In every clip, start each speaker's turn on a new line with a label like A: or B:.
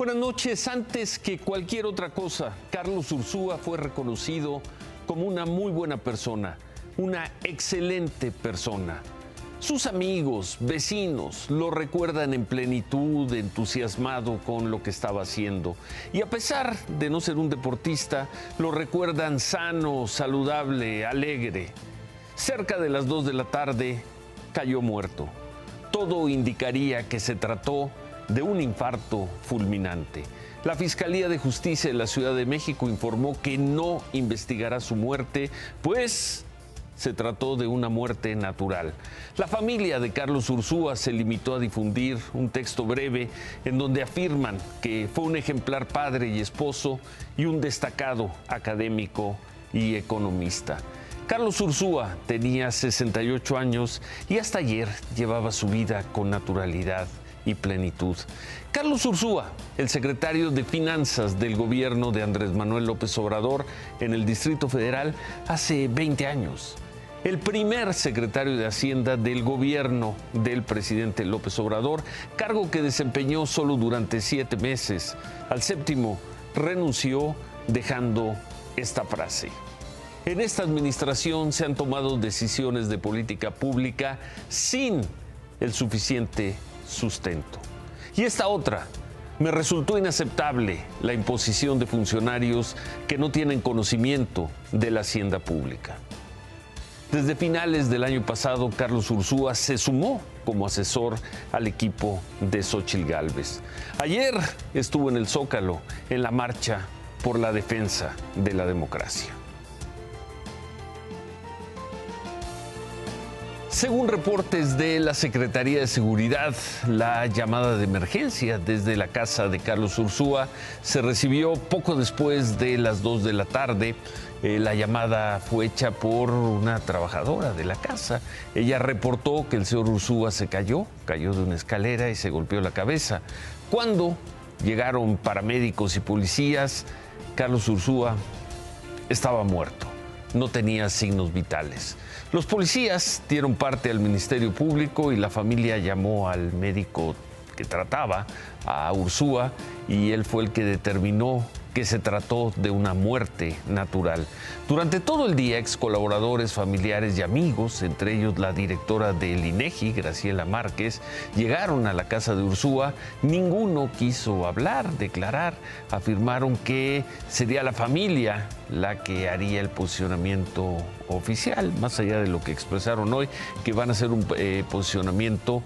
A: Buenas noches. Antes que cualquier otra cosa, Carlos Ursúa fue reconocido como una muy buena persona, una excelente persona. Sus amigos, vecinos, lo recuerdan en plenitud, entusiasmado con lo que estaba haciendo. Y a pesar de no ser un deportista, lo recuerdan sano, saludable, alegre. Cerca de las 2 de la tarde, cayó muerto. Todo indicaría que se trató de un infarto fulminante. La Fiscalía de Justicia de la Ciudad de México informó que no investigará su muerte, pues se trató de una muerte natural. La familia de Carlos Ursúa se limitó a difundir un texto breve en donde afirman que fue un ejemplar padre y esposo y un destacado académico y economista. Carlos Ursúa tenía 68 años y hasta ayer llevaba su vida con naturalidad y plenitud. Carlos Ursúa, el secretario de Finanzas del gobierno de Andrés Manuel López Obrador en el Distrito Federal hace 20 años el primer secretario de Hacienda del gobierno del presidente López Obrador, cargo que desempeñó solo durante siete meses. Al séptimo renunció dejando esta frase. En esta administración se han tomado decisiones de política pública sin el suficiente sustento. Y esta otra, me resultó inaceptable la imposición de funcionarios que no tienen conocimiento de la hacienda pública. Desde finales del año pasado, Carlos Ursúa se sumó como asesor al equipo de Xochil Gálvez. Ayer estuvo en el Zócalo en la marcha por la defensa de la democracia. Según reportes de la Secretaría de Seguridad, la llamada de emergencia desde la casa de Carlos Ursúa se recibió poco después de las 2 de la tarde eh, la llamada fue hecha por una trabajadora de la casa. Ella reportó que el señor Ursúa se cayó, cayó de una escalera y se golpeó la cabeza. Cuando llegaron paramédicos y policías, Carlos Ursúa estaba muerto, no tenía signos vitales. Los policías dieron parte al Ministerio Público y la familia llamó al médico que trataba a Ursúa y él fue el que determinó que se trató de una muerte natural. Durante todo el día, ex colaboradores, familiares y amigos, entre ellos la directora del INEGI, Graciela Márquez, llegaron a la casa de Ursúa. Ninguno quiso hablar, declarar. Afirmaron que sería la familia la que haría el posicionamiento oficial, más allá de lo que expresaron hoy, que van a hacer un eh, posicionamiento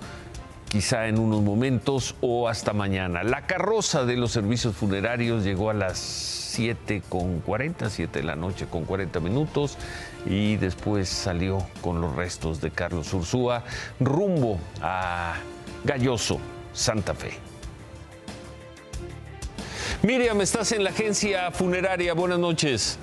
A: quizá en unos momentos o hasta mañana. La carroza de los servicios funerarios llegó a las 7 con 40, 7 de la noche con 40 minutos y después salió con los restos de Carlos Ursúa rumbo a Galloso, Santa Fe. Miriam, estás en la agencia funeraria. Buenas noches.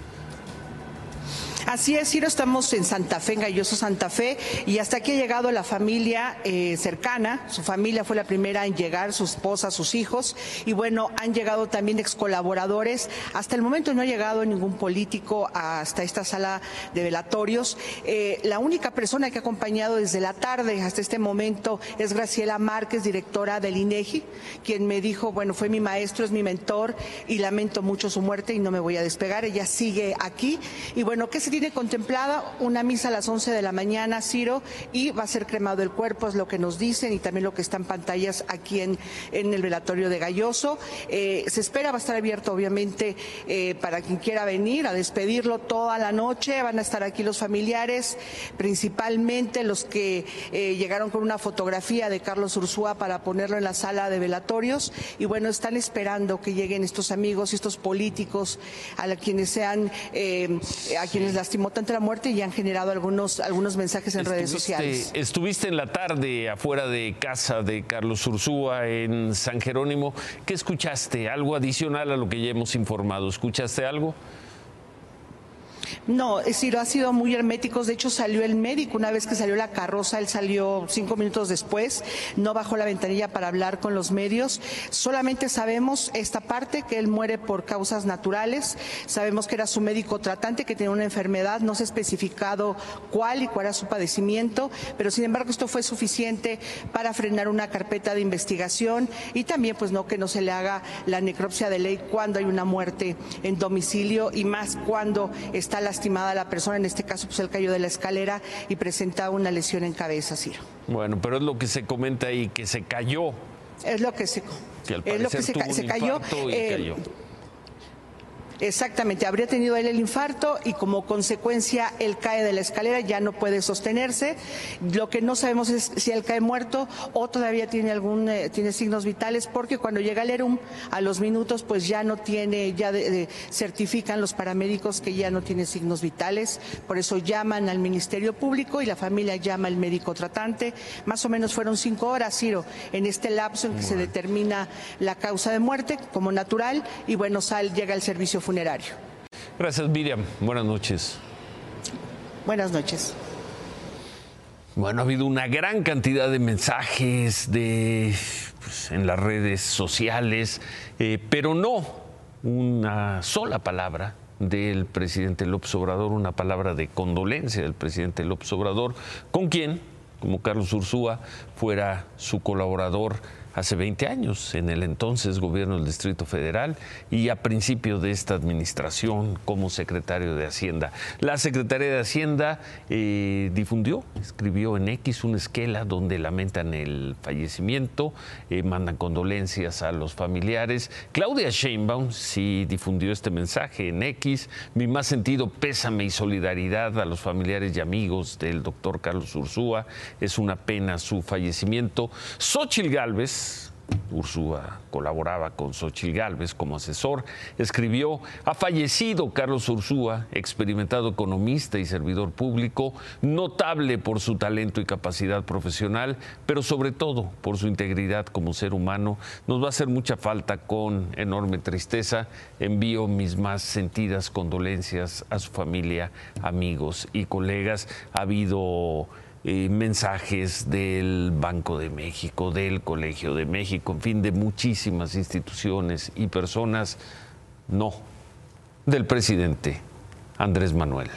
B: Así es, Ciro, estamos en Santa Fe, en Galloso Santa Fe, y hasta aquí ha llegado la familia eh, cercana. Su familia fue la primera en llegar, su esposa, sus hijos, y bueno, han llegado también ex colaboradores. Hasta el momento no ha llegado ningún político hasta esta sala de velatorios. Eh, la única persona que ha acompañado desde la tarde hasta este momento es Graciela Márquez, directora del INEGI, quien me dijo, bueno, fue mi maestro, es mi mentor, y lamento mucho su muerte y no me voy a despegar. Ella sigue aquí, y bueno, ¿qué se tiene contemplada una misa a las 11 de la mañana, Ciro, y va a ser cremado el cuerpo, es lo que nos dicen y también lo que está en pantallas aquí en, en el velatorio de Galloso. Eh, se espera, va a estar abierto obviamente eh, para quien quiera venir a despedirlo toda la noche. Van a estar aquí los familiares, principalmente los que eh, llegaron con una fotografía de Carlos Ursúa para ponerlo en la sala de velatorios. Y bueno, están esperando que lleguen estos amigos y estos políticos a quienes sean, a quienes lastimó tanto la muerte y han generado algunos, algunos mensajes en redes sociales.
A: Estuviste en la tarde afuera de casa de Carlos Ursúa en San Jerónimo. ¿Qué escuchaste? ¿Algo adicional a lo que ya hemos informado? ¿Escuchaste algo?
B: No, es decir, ha sido muy herméticos. De hecho, salió el médico una vez que salió la carroza, él salió cinco minutos después, no bajó la ventanilla para hablar con los medios. Solamente sabemos esta parte, que él muere por causas naturales. Sabemos que era su médico tratante, que tenía una enfermedad, no se ha especificado cuál y cuál era su padecimiento, pero sin embargo esto fue suficiente para frenar una carpeta de investigación y también pues no que no se le haga la necropsia de ley cuando hay una muerte en domicilio y más cuando está lastimada la persona, en este caso pues él cayó de la escalera y presentaba una lesión en cabeza, Ciro.
A: Bueno, pero es lo que se comenta ahí, que se cayó.
B: Es lo que se,
A: es lo que se, cayó. Y eh, cayó.
B: Exactamente, habría tenido él el infarto y como consecuencia él cae de la escalera, ya no puede sostenerse. Lo que no sabemos es si él cae muerto o todavía tiene algún eh, tiene signos vitales, porque cuando llega el ERUM a los minutos, pues ya no tiene, ya certifican los paramédicos que ya no tiene signos vitales. Por eso llaman al Ministerio Público y la familia llama al médico tratante. Más o menos fueron cinco horas, Ciro, en este lapso en que se determina la causa de muerte como natural y bueno, sal, llega el servicio funerario
A: Gracias, Miriam. Buenas noches.
B: Buenas noches.
A: Bueno, ha habido una gran cantidad de mensajes de, pues, en las redes sociales, eh, pero no una sola palabra del presidente López Obrador, una palabra de condolencia del presidente López Obrador, con quien, como Carlos Ursúa, fuera su colaborador hace 20 años en el entonces gobierno del Distrito Federal y a principio de esta administración como secretario de Hacienda. La Secretaría de Hacienda eh, difundió, escribió en X una esquela donde lamentan el fallecimiento, eh, mandan condolencias a los familiares. Claudia Sheinbaum sí difundió este mensaje en X, mi más sentido pésame y solidaridad a los familiares y amigos del doctor Carlos Ursúa, es una pena su fallecimiento. Xochil Gálvez, Ursúa colaboraba con Xochitl Gálvez como asesor, escribió, ha fallecido Carlos Ursúa, experimentado economista y servidor público, notable por su talento y capacidad profesional, pero sobre todo por su integridad como ser humano. Nos va a hacer mucha falta con enorme tristeza. Envío mis más sentidas condolencias a su familia, amigos y colegas. Ha habido eh, mensajes del Banco de México, del Colegio de México, en fin, de muchísimas instituciones y personas, no, del presidente Andrés Manuel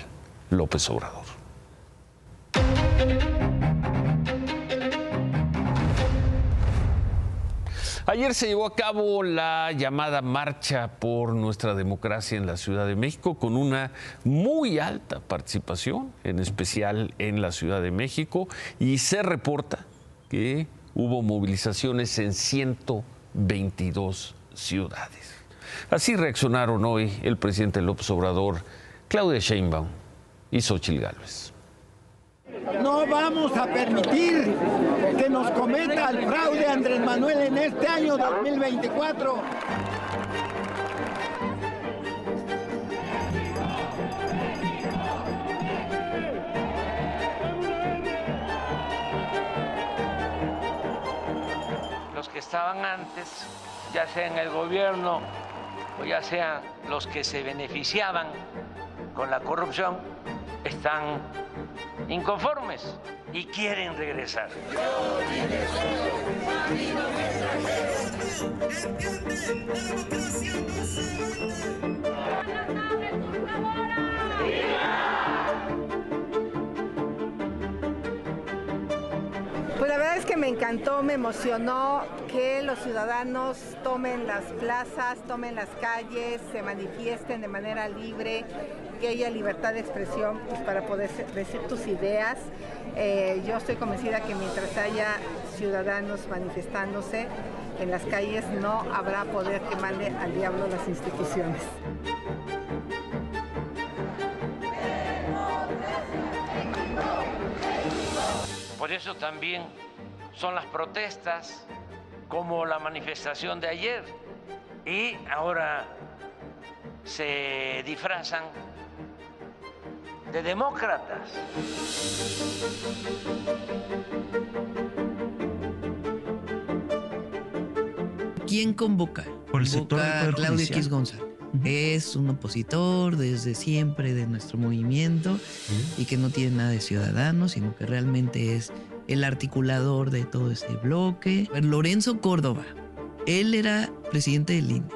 A: López Obrador. Ayer se llevó a cabo la llamada Marcha por nuestra democracia en la Ciudad de México con una muy alta participación, en especial en la Ciudad de México, y se reporta que hubo movilizaciones en 122 ciudades. Así reaccionaron hoy el presidente López Obrador, Claudia Sheinbaum y Xochitl Gálvez.
C: No vamos a permitir que nos cometa el fraude Andrés Manuel en este año 2024.
D: Los que estaban antes, ya sea en el gobierno o ya sean los que se beneficiaban con la corrupción, están inconformes y quieren regresar.
E: Pues la verdad es que me encantó, me emocionó que los ciudadanos tomen las plazas, tomen las calles, se manifiesten de manera libre, que haya libertad de expresión pues, para poder decir tus ideas. Eh, yo estoy convencida que mientras haya ciudadanos manifestándose en las calles no habrá poder que mande al diablo las instituciones.
D: Por eso también son las protestas como la manifestación de ayer y ahora se disfrazan de demócratas.
F: ¿Quién convoca?
G: Por el sector
F: Claudia X González. es un opositor desde siempre de nuestro movimiento y que no tiene nada de ciudadano, sino que realmente es el articulador de todo ese bloque. Lorenzo Córdoba, él era presidente del INE.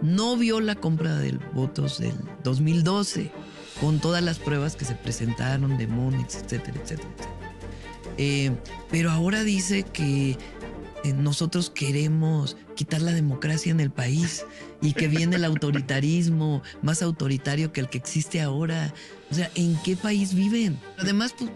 F: No vio la compra de votos del 2012 con todas las pruebas que se presentaron de Monex, etcétera, etcétera, etcétera. Eh, pero ahora dice que eh, nosotros queremos quitar la democracia en el país y que viene el autoritarismo más autoritario que el que existe ahora. O sea, ¿en qué país viven? Además, pues,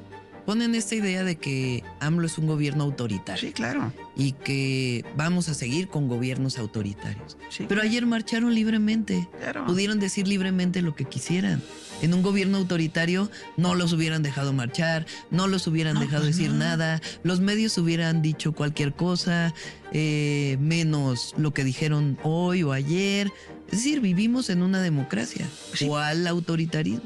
F: ponen esta idea de que AMLO es un gobierno autoritario.
G: Sí, claro.
F: Y que vamos a seguir con gobiernos autoritarios. Pero ayer marcharon libremente. Pudieron decir libremente lo que quisieran. En un gobierno autoritario no los hubieran dejado marchar, no los hubieran dejado pues decir nada, los medios hubieran dicho cualquier cosa, eh, menos lo que dijeron hoy o ayer. Es decir, vivimos en una democracia. ¿Cuál autoritarismo?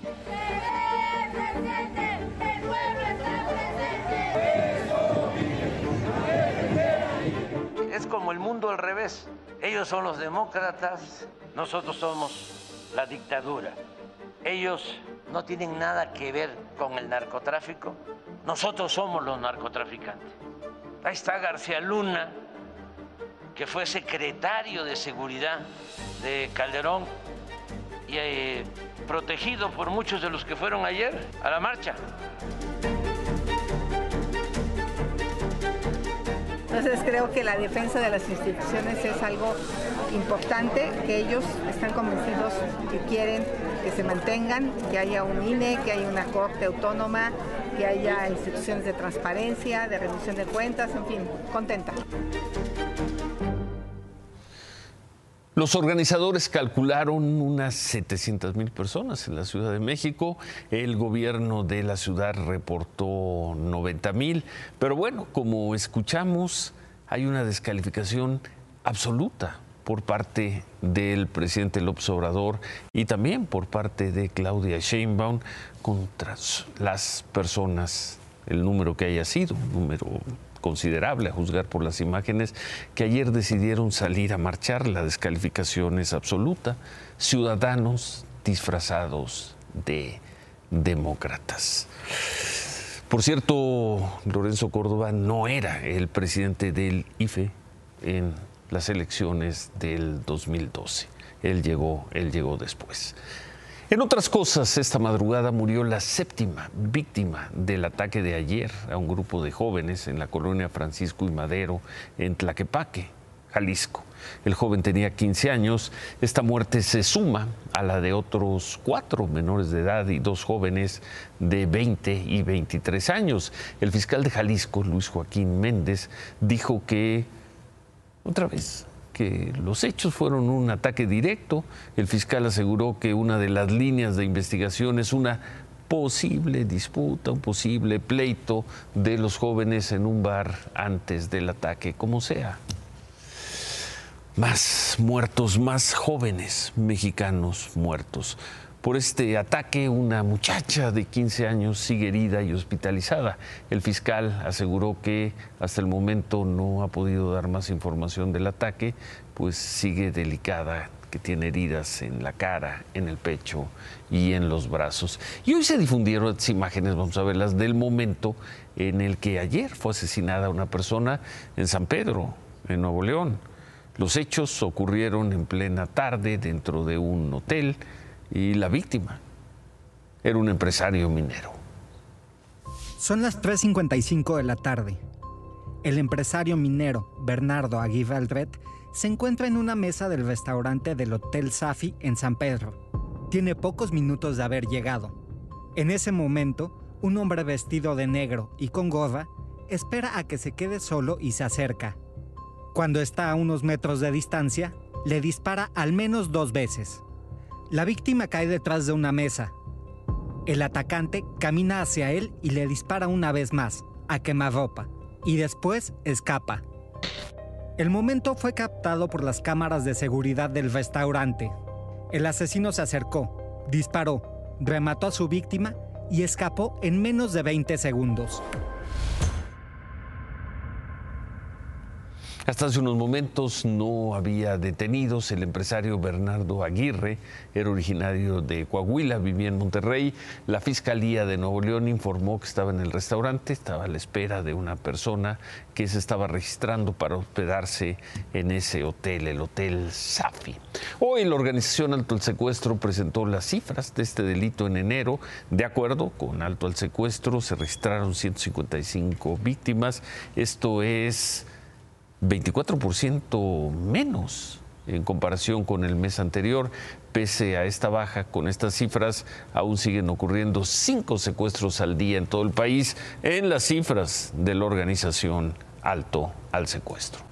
D: Es como el mundo al revés. Ellos son los demócratas, nosotros somos la dictadura ellos no tienen nada que ver con el narcotráfico. Nosotros somos los narcotraficantes. Ahí está García Luna, que fue secretario de seguridad de Calderón y eh, protegido por muchos de los que fueron ayer a la marcha.
E: Entonces creo que la defensa de las instituciones es algo importante, que ellos están convencidos que quieren que se mantengan, que haya un INE, que haya una corte autónoma, que haya instituciones de transparencia, de rendición de cuentas, en fin, contenta.
A: Los organizadores calcularon unas 700 mil personas en la Ciudad de México. El gobierno de la ciudad reportó 90 mil. Pero bueno, como escuchamos, hay una descalificación absoluta por parte del presidente López Obrador y también por parte de Claudia Sheinbaum contra las personas, el número que haya sido, un número considerable a juzgar por las imágenes, que ayer decidieron salir a marchar. La descalificación es absoluta. Ciudadanos disfrazados de demócratas. Por cierto, Lorenzo Córdoba no era el presidente del IFE en las elecciones del 2012. Él llegó, él llegó después. En otras cosas, esta madrugada murió la séptima víctima del ataque de ayer a un grupo de jóvenes en la colonia Francisco y Madero, en Tlaquepaque, Jalisco. El joven tenía 15 años. Esta muerte se suma a la de otros cuatro menores de edad y dos jóvenes de 20 y 23 años. El fiscal de Jalisco, Luis Joaquín Méndez, dijo que, otra vez, que los hechos fueron un ataque directo. El fiscal aseguró que una de las líneas de investigación es una posible disputa, un posible pleito de los jóvenes en un bar antes del ataque, como sea. Más muertos, más jóvenes mexicanos muertos. Por este ataque, una muchacha de 15 años sigue herida y hospitalizada. El fiscal aseguró que hasta el momento no ha podido dar más información del ataque, pues sigue delicada, que tiene heridas en la cara, en el pecho y en los brazos. Y hoy se difundieron estas imágenes, vamos a verlas, del momento en el que ayer fue asesinada una persona en San Pedro, en Nuevo León. Los hechos ocurrieron en plena tarde dentro de un hotel y la víctima era un empresario minero.
H: Son las 3.55 de la tarde. El empresario minero Bernardo Aguirre Aldret se encuentra en una mesa del restaurante del Hotel Safi en San Pedro. Tiene pocos minutos de haber llegado. En ese momento, un hombre vestido de negro y con gorra espera a que se quede solo y se acerca. Cuando está a unos metros de distancia, le dispara al menos dos veces. La víctima cae detrás de una mesa. El atacante camina hacia él y le dispara una vez más, a quemarropa, y después escapa. El momento fue captado por las cámaras de seguridad del restaurante. El asesino se acercó, disparó, remató a su víctima y escapó en menos de 20 segundos.
A: Hasta hace unos momentos no había detenidos. El empresario Bernardo Aguirre era originario de Coahuila, vivía en Monterrey. La Fiscalía de Nuevo León informó que estaba en el restaurante, estaba a la espera de una persona que se estaba registrando para hospedarse en ese hotel, el Hotel Safi. Hoy la organización Alto al Secuestro presentó las cifras de este delito en enero. De acuerdo con Alto al Secuestro, se registraron 155 víctimas. Esto es 24% menos en comparación con el mes anterior. Pese a esta baja, con estas cifras, aún siguen ocurriendo cinco secuestros al día en todo el país en las cifras de la organización Alto al Secuestro.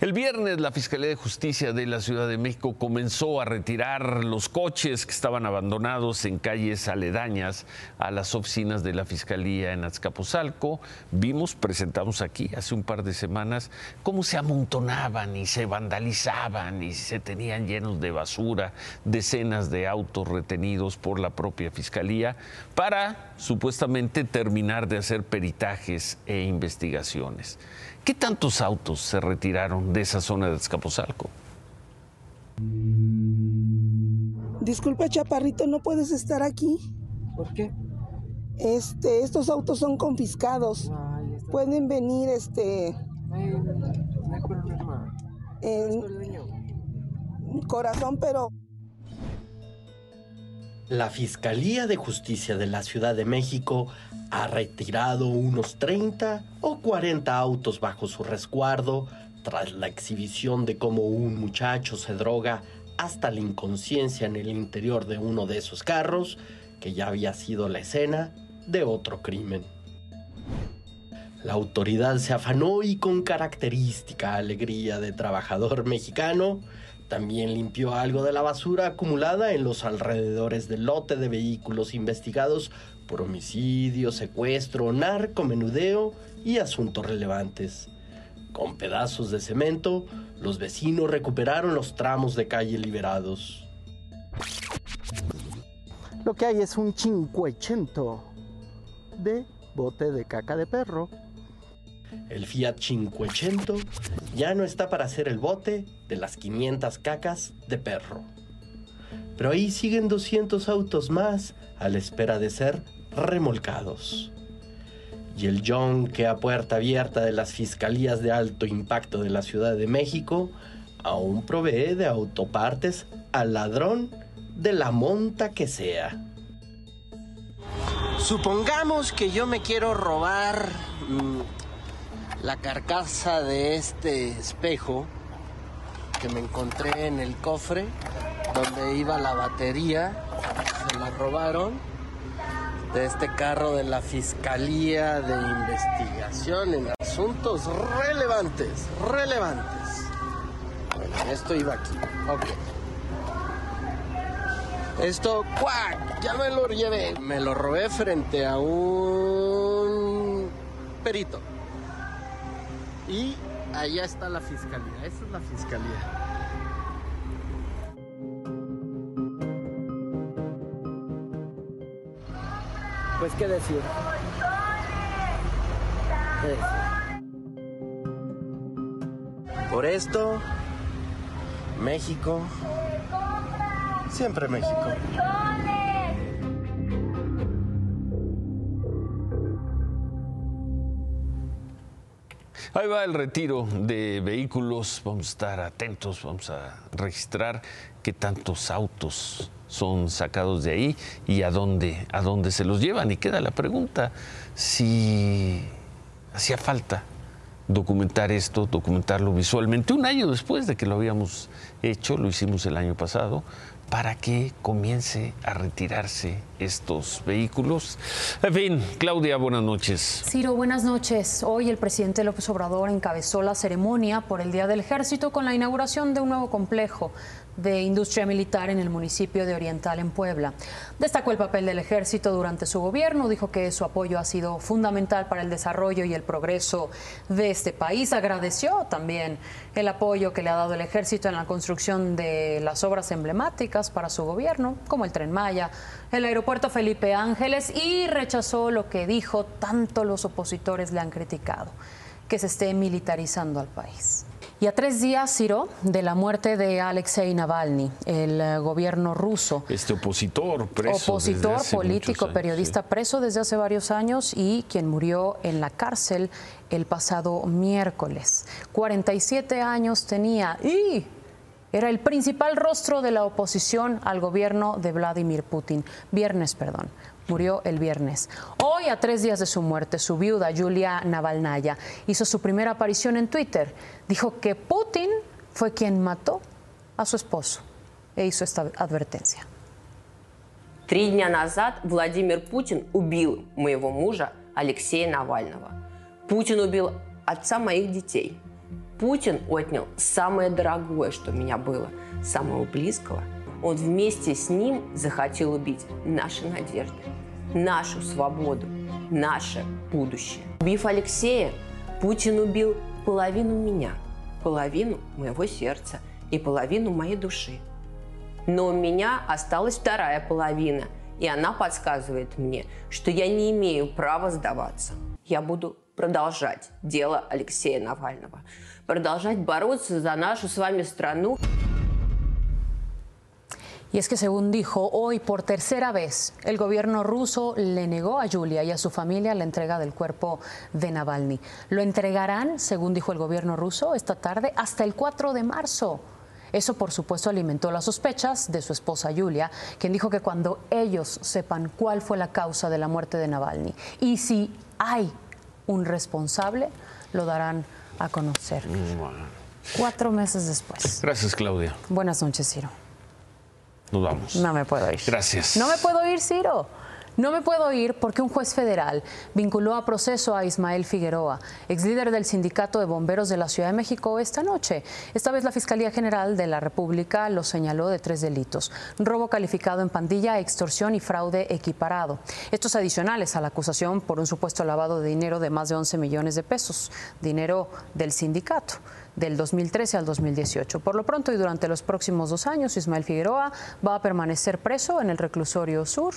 A: El viernes la Fiscalía de Justicia de la Ciudad de México comenzó a retirar los coches que estaban abandonados en calles aledañas a las oficinas de la Fiscalía en Azcapotzalco. Vimos, presentamos aquí hace un par de semanas, cómo se amontonaban y se vandalizaban y se tenían llenos de basura decenas de autos retenidos por la propia Fiscalía para supuestamente terminar de hacer peritajes e investigaciones. ¿Qué tantos autos se retiraron de esa zona de Escaposalco?
G: Disculpa, Chaparrito, no puedes estar aquí.
I: ¿Por qué?
G: Este, estos autos son confiscados. Pueden venir, este.
I: no hay problema.
G: En corazón, pero.
J: La Fiscalía de Justicia de la Ciudad de México ha retirado unos 30 o 40 autos bajo su resguardo tras la exhibición de cómo un muchacho se droga hasta la inconsciencia en el interior de uno de esos carros, que ya había sido la escena de otro crimen. La autoridad se afanó y con característica alegría de trabajador mexicano, también limpió algo de la basura acumulada en los alrededores del lote de vehículos investigados por homicidio, secuestro, narcomenudeo y asuntos relevantes. Con pedazos de cemento, los vecinos recuperaron los tramos de calle liberados.
I: Lo que hay es un cincuecento de bote de caca de perro.
J: El Fiat 500 ya no está para hacer el bote de las 500 cacas de perro. Pero ahí siguen 200 autos más a la espera de ser remolcados. Y el John que a puerta abierta de las fiscalías de alto impacto de la Ciudad de México aún provee de autopartes al ladrón de la monta que sea.
K: Supongamos que yo me quiero robar mm, la carcasa de este espejo que me encontré en el cofre donde iba la batería. Se la robaron de este carro de la Fiscalía de Investigación en Asuntos Relevantes, relevantes. Bueno, esto iba aquí. Ok. Esto. Ya me lo llevé. Me lo robé frente a un perito. Y allá está la fiscalía. Esa es la fiscalía.
I: Pues qué. ¿Qué decir?
K: Por esto, México, siempre México.
A: Ahí va el retiro de vehículos. Vamos a estar atentos, vamos a registrar qué tantos autos son sacados de ahí y a dónde, a dónde se los llevan. Y queda la pregunta si hacía falta documentar esto, documentarlo visualmente. Un año después de que lo habíamos hecho, lo hicimos el año pasado, para que comience a retirarse estos vehículos. En fin, Claudia, buenas noches.
L: Ciro, buenas noches. Hoy el presidente López Obrador encabezó la ceremonia por el Día del Ejército con la inauguración de un nuevo complejo de industria militar en el municipio de Oriental en Puebla. Destacó el papel del ejército durante su gobierno, dijo que su apoyo ha sido fundamental para el desarrollo y el progreso de este país. Agradeció también el apoyo que le ha dado el ejército en la construcción de las obras emblemáticas para su gobierno, como el tren Maya, el aeropuerto Felipe Ángeles, y rechazó lo que dijo tanto los opositores le han criticado, que se esté militarizando al país. Y a tres días, Ciro, de la muerte de Alexei Navalny, el eh, gobierno ruso.
A: Este opositor, preso.
L: Opositor, político,
A: años,
L: periodista preso desde hace varios años y quien murió en la cárcel el pasado miércoles. 47 años tenía y era el principal rostro de la oposición al gobierno de Vladimir Putin. Viernes, perdón. Murió el viernes. Hoy, a tres días de su muerte, su viuda, Yulia Navalnaya, hizo su primera aparición en Twitter. Dijo que Putin fue quien mató a su esposo e hizo esta advertencia.
M: Три дня назад Владимир Путин убил моего мужа Алексея Навального. Путин убил отца моих детей. Путин отнял самое дорогое, что у меня было, самого близкого. Он вместе с ним захотел убить наши надежды, нашу свободу, наше будущее. Убив Алексея, Путин убил половину меня, половину моего сердца и половину моей души. Но у меня осталась вторая половина, и она подсказывает мне, что я не имею права сдаваться. Я буду продолжать дело Алексея Навального, продолжать бороться за нашу с вами страну.
L: Y es que según dijo, hoy por tercera vez el gobierno ruso le negó a Yulia y a su familia la entrega del cuerpo de Navalny. Lo entregarán, según dijo el gobierno ruso, esta tarde hasta el 4 de marzo. Eso, por supuesto, alimentó las sospechas de su esposa Yulia, quien dijo que cuando ellos sepan cuál fue la causa de la muerte de Navalny y si hay un responsable, lo darán a conocer. Cuatro meses después.
A: Gracias, Claudia.
L: Buenas noches, Ciro.
A: Nos vamos.
L: No me puedo ir.
A: Gracias.
L: No me puedo ir, Ciro. No me puedo ir porque un juez federal vinculó a proceso a Ismael Figueroa, ex líder del Sindicato de Bomberos de la Ciudad de México, esta noche. Esta vez la Fiscalía General de la República lo señaló de tres delitos. Robo calificado en pandilla, extorsión y fraude equiparado. Estos adicionales a la acusación por un supuesto lavado de dinero de más de 11 millones de pesos, dinero del sindicato del 2013 al 2018. Por lo pronto y durante los próximos dos años, Ismael Figueroa va a permanecer preso en el reclusorio sur.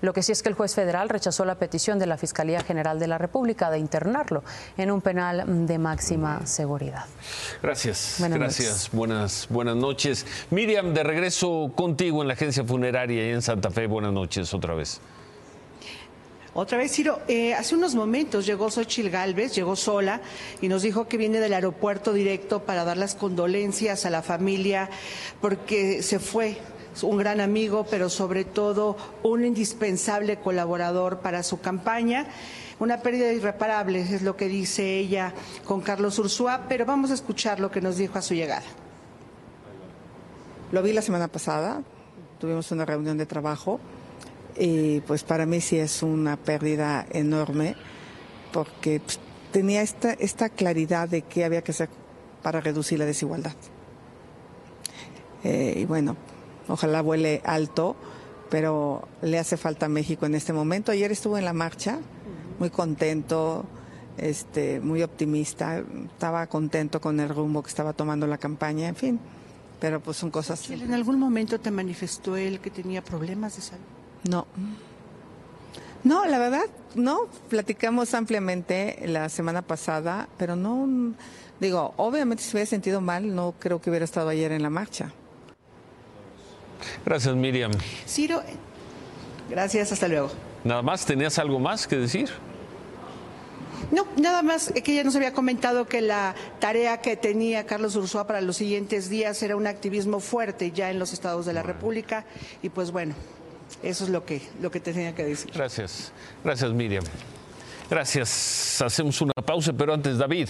L: Lo que sí es que el juez federal rechazó la petición de la Fiscalía General de la República de internarlo en un penal de máxima seguridad.
A: Gracias.
L: Buenas
A: Gracias. Buenas, buenas noches. Miriam, de regreso contigo en la agencia funeraria y en Santa Fe. Buenas noches otra vez.
B: Otra vez, Ciro, eh, hace unos momentos llegó Xochil Gálvez, llegó sola y nos dijo que viene del aeropuerto directo para dar las condolencias a la familia porque se fue un gran amigo, pero sobre todo un indispensable colaborador para su campaña. Una pérdida irreparable es lo que dice ella con Carlos Ursúa, pero vamos a escuchar lo que nos dijo a su llegada.
N: Lo vi la semana pasada, tuvimos una reunión de trabajo y pues para mí sí es una pérdida enorme porque pues, tenía esta, esta claridad de qué había que hacer para reducir la desigualdad. Eh, y bueno, ojalá vuele alto, pero le hace falta a México en este momento. Ayer estuvo en la marcha, muy contento, este, muy optimista, estaba contento con el rumbo que estaba tomando la campaña, en fin, pero pues son cosas...
B: ¿En algún momento te manifestó él que tenía problemas de salud?
N: No. No, la verdad, no. Platicamos ampliamente la semana pasada, pero no. Digo, obviamente si hubiera sentido mal, no creo que hubiera estado ayer en la marcha.
A: Gracias, Miriam.
B: Ciro, gracias, hasta luego.
A: Nada más, ¿tenías algo más que decir?
B: No, nada más que ella nos había comentado que la tarea que tenía Carlos Ursúa para los siguientes días era un activismo fuerte ya en los estados de la República y pues bueno, eso es lo que, lo que tenía que decir.
A: Gracias. Gracias, Miriam. Gracias. Hacemos una pausa, pero antes, David.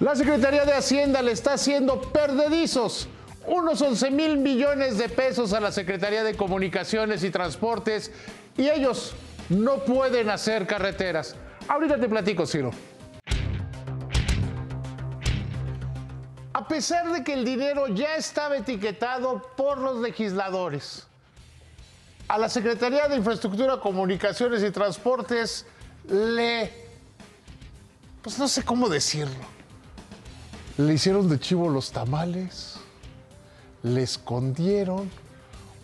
O: La Secretaría de Hacienda le está haciendo perdedizos unos 11 mil millones de pesos a la Secretaría de Comunicaciones y Transportes y ellos no pueden hacer carreteras. Ahorita te platico, Ciro. A pesar de que el dinero ya estaba etiquetado por los legisladores, a la Secretaría de Infraestructura, Comunicaciones y Transportes le... Pues no sé cómo decirlo. Le hicieron de chivo los tamales le escondieron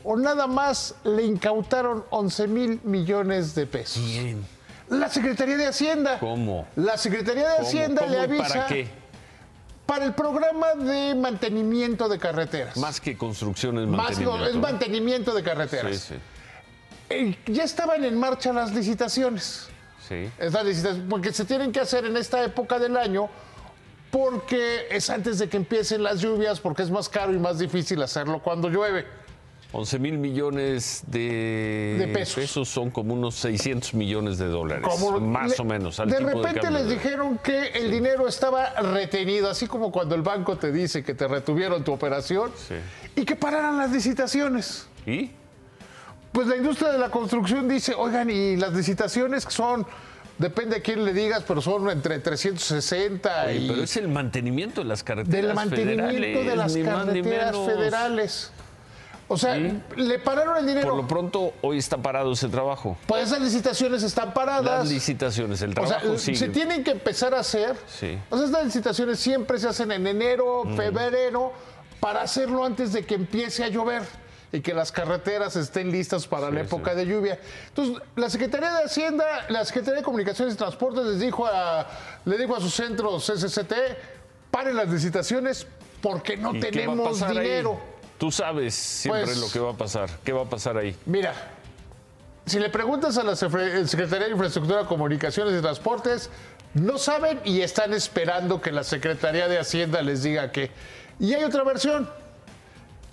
O: o nada más le incautaron 11 mil millones de pesos.
A: ¿Quién?
O: La Secretaría de Hacienda.
A: ¿Cómo?
O: La Secretaría de
A: ¿Cómo?
O: Hacienda
A: ¿Cómo
O: le avisa.
A: ¿Para qué?
O: Para el programa de mantenimiento de carreteras.
A: Más que construcciones,
O: Más no,
A: mantenimiento.
O: es mantenimiento de carreteras.
A: Sí, sí.
O: Eh, ya estaban en marcha las licitaciones.
A: Sí.
O: Estas licitaciones, porque se tienen que hacer en esta época del año, porque es antes de que empiecen las lluvias, porque es más caro y más difícil hacerlo cuando llueve.
A: 11 mil millones de,
O: De pesos.
A: son como unos 600 millones de dólares.
O: Como
A: más
O: le-
A: o menos. al
O: de repente les
A: de-
O: dijeron que el dinero estaba retenido, así como cuando el banco te dice que te retuvieron tu operación y que pararan las licitaciones.
A: ¿Y?
O: Pues la industria de la construcción dice, oigan, y las licitaciones que son, depende a quién le digas, pero son entre 360
A: Oye,
O: y...
A: pero es el mantenimiento de las carreteras
O: del mantenimiento de
A: federales,
O: las
A: más ni
O: carreteras federales. O sea,
A: Sí.
O: le pararon el dinero.
A: Por lo pronto, hoy está parado ese trabajo.
O: Pues esas licitaciones están paradas.
A: Las licitaciones, el
O: o sea,
A: trabajo sigue.
O: se tienen que empezar a hacer.
A: Sí.
O: O sea, estas licitaciones siempre se hacen en enero,
A: Mm.
O: febrero, para hacerlo antes de que empiece a llover y que las carreteras estén listas para la época de lluvia. Entonces, la Secretaría de Hacienda, la Secretaría de Comunicaciones y Transportes les dijo a, le dijo a sus centros SST, paren las licitaciones porque no
A: ¿Y qué va a
O: tenemos
A: ahí?
O: dinero.
A: Tú sabes siempre
O: Pues-
A: lo que va a pasar. ¿Qué va a pasar ahí?
O: Mira, si le preguntas a la Secre- Secretaría de Infraestructura, Comunicaciones y Transportes, no saben y están esperando que la Secretaría de Hacienda les diga que. Y hay otra versión,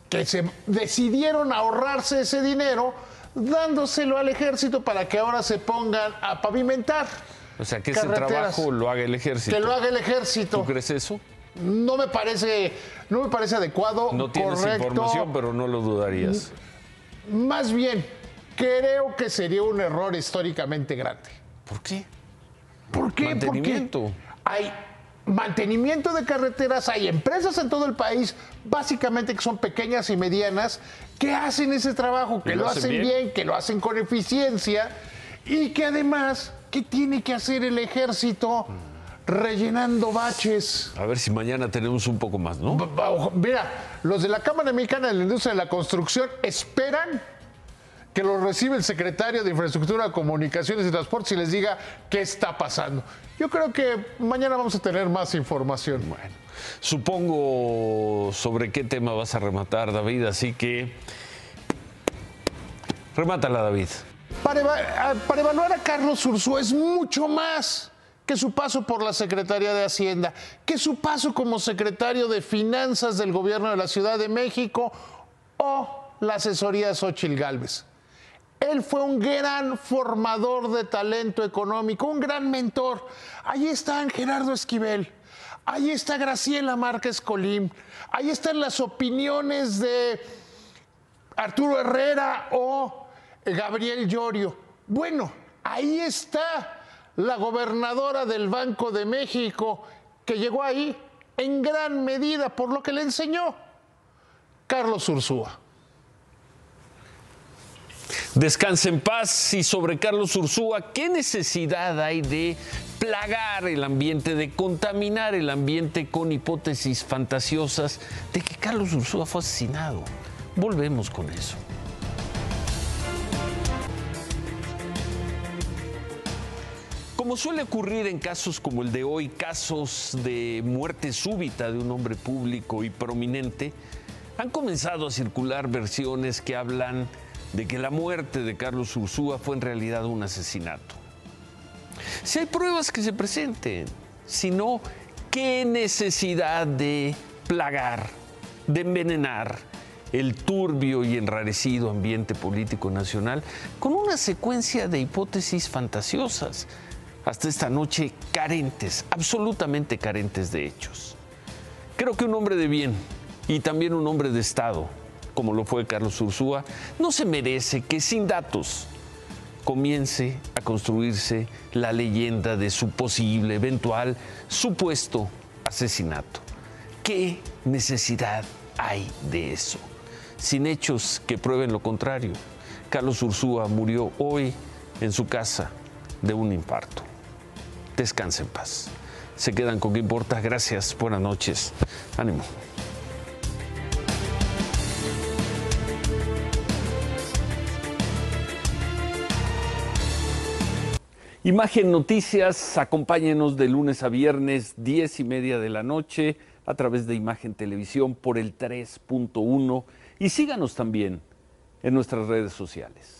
O: que se decidieron ahorrarse ese dinero dándoselo al ejército para que ahora se pongan a pavimentar.
A: O sea, que ese trabajo lo haga el ejército.
O: Que lo haga el ejército.
A: ¿Tú crees eso?
O: No me parece, no me parece adecuado,
A: No tienes
O: correcto.
A: información, pero no lo dudarías.
O: Más bien, creo que sería un error históricamente grande.
A: ¿Por qué?
O: ¿Por qué?
A: Mantenimiento.
O: Porque hay mantenimiento de carreteras, hay empresas en todo el país, básicamente que son pequeñas y medianas, que hacen ese trabajo, que
A: lo
O: hacen
A: bien.
O: bien, que lo hacen con eficiencia y que además, ¿qué tiene que hacer el ejército? Rellenando baches.
A: A ver si mañana tenemos un poco más, ¿no?
O: Mira, los de la Cámara Mexicana de la Industria de la Construcción esperan que los reciba el secretario de Infraestructura, Comunicaciones y Transportes y les diga qué está pasando. Yo creo que mañana vamos a tener más información.
A: Bueno, supongo sobre qué tema vas a rematar, David, así que remátala, David.
O: Para, eva- a- para evaluar a Carlos Ursúa es mucho más que su paso por la Secretaría de Hacienda, que su paso como secretario de Finanzas del Gobierno de la Ciudad de México o la asesoría de Xochitl Gálvez. Él fue un gran formador de talento económico, un gran mentor. Ahí están Gerardo Esquivel, ahí está Graciela Márquez Colim, ahí están las opiniones de Arturo Herrera o Gabriel Llorio. Bueno, ahí está la gobernadora del Banco de México que llegó ahí en gran medida por lo que le enseñó Carlos Ursúa.
A: Descanse en paz y sobre Carlos Ursúa, ¿qué necesidad hay de plagar el ambiente, de contaminar el ambiente con hipótesis fantasiosas de que Carlos Ursúa fue asesinado? Volvemos con eso. Como suele ocurrir en casos como el de hoy, casos de muerte súbita de un hombre público y prominente, han comenzado a circular versiones que hablan de que la muerte de Carlos Ursúa fue en realidad un asesinato. Si hay pruebas que se presenten, si no, ¿qué necesidad de plagar, de envenenar el turbio y enrarecido ambiente político nacional con una secuencia de hipótesis fantasiosas, hasta esta noche carentes, absolutamente carentes de hechos? Creo que un hombre de bien y también un hombre de Estado, como lo fue Carlos Ursúa, no se merece que sin datos comience a construirse la leyenda de su posible, eventual, supuesto asesinato. ¿Qué necesidad hay de eso? Sin hechos que prueben lo contrario. Carlos Ursúa murió hoy en su casa de un infarto. Descanse en paz. Se quedan con qué importa. Gracias. Buenas noches. Ánimo. Imagen Noticias, acompáñenos de lunes a viernes, 10 y media de la noche, a través de Imagen Televisión por el 3.1 y síganos también en nuestras redes sociales.